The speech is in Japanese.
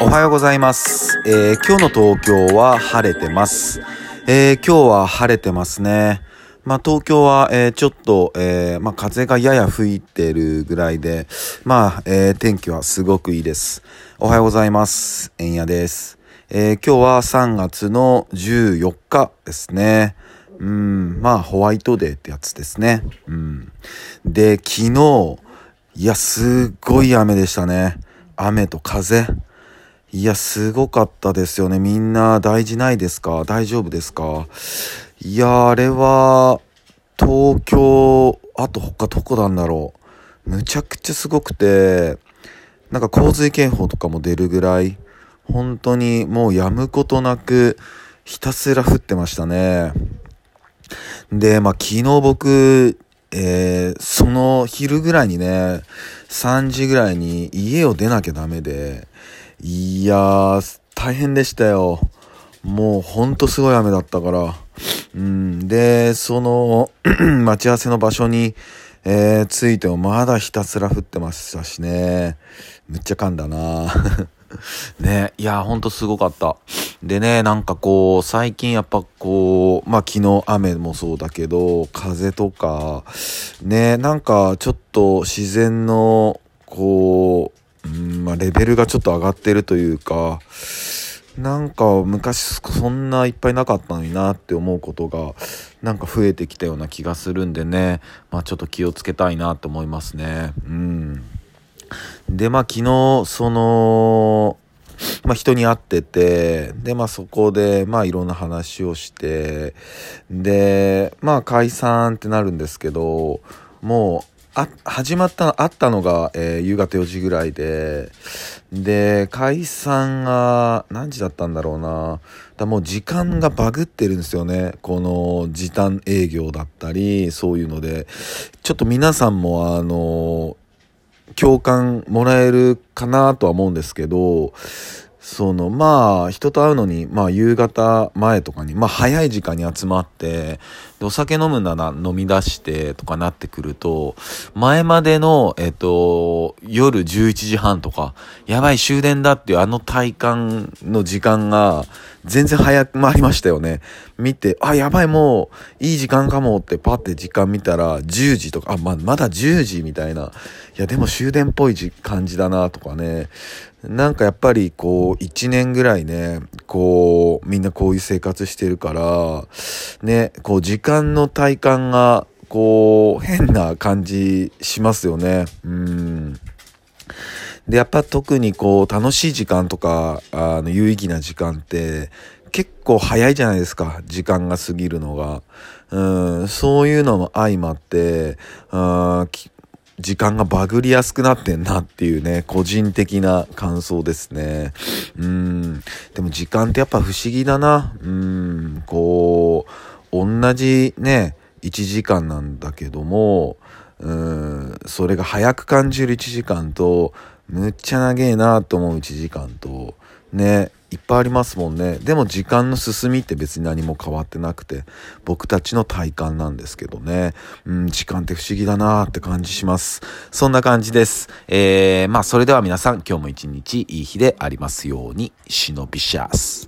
おはようございます。えー今日の東京は晴れてます。えー今日は晴れてますね。まあ東京は、えーちょっと、えーまあ風がやや吹いてるぐらいで、まあ、えー天気はすごくいいです。おはようございます。えんやです。え今日は3月の14日ですね。うん、まあホワイトデーってやつですね。うん。で、昨日、いや、すっごい雨でしたね。雨と風。いや、すごかったですよね。みんな大事ないですか？大丈夫ですか？いや、あれは、東京、あと他どこなんだろう。むちゃくちゃすごくて、なんか洪水警報とかも出るぐらい、本当にもう止むことなく、ひたすら降ってましたね。で、まあ昨日僕、えーその昼ぐらいにね、3時ぐらいに家を出なきゃダメで、いやー、大変でしたよ。もうほんとすごい雨だったから。うん、で、その、待ち合わせの場所に、えー着いてもまだひたすら降ってましたしね。むっちゃ噛んだな ね、いや、ほんとすごかった。でね、なんかこう、最近やっぱこう、まあ昨日雨もそうだけど、風とか、ね、なんかちょっと自然の、こう、うん、まあレベルがちょっと上がってるというか、なんか昔そんないっぱいなかったのになって思うことがなんか増えてきたような気がするんでね、まあちょっと気をつけたいなと思いますね。うん。で、まあ昨日、その、まあ人に会ってて、で、まあそこで、まあいろんな話をして、で、まあ解散ってなるんですけど、もう、あ、始まった、あったのが、えー夕方4時ぐらいで、で、解散が何時だったんだろうな。だもう時間がバグってるんですよね。この時短営業だったり、そういうので。ちょっと皆さんもあの、共感もらえるかなとは思うんですけど、その、まあ、人と会うのに、まあ、夕方前とかに、まあ、早い時間に集まって、で、お酒飲むなら飲み出してとかなってくると、前までの、えっと、夜11時半とか、やばい終電だっていうあの体感の時間が、全然早く回りましたよね。見て、あ、やばい、もう、いい時間かもってパッて時間見たら、10時とか、あ、ま、まだ10時みたいな。いや、でも終電っぽい感じだなとかね。なんかやっぱりこう、1年ぐらいね、こう、みんなこういう生活してるから、ね、こう、時間間の体感が、こう、変な感じしますよね。うん。で、やっぱ特にこう、楽しい時間とか、あの、有意義な時間って、結構早いじゃないですか、時間が過ぎるのが。うん、そういうのも相まって、あ時間がバグりやすくなってんなっていうね、個人的な感想ですね。うん。でも時間ってやっぱ不思議だな。うん。こう、同じね、1時間なんだけども、うん、それが早く感じる1時間と、むっちゃ長えなと思う1時間と、ね、いっぱいありますもんね。でも時間の進みって別に何も変わってなくて、僕たちの体感なんですけどね。うん、時間って不思議だなって感じします。そんな感じです。えー、まあそれでは皆さん今日も一日いい日でありますように、忍びシャス。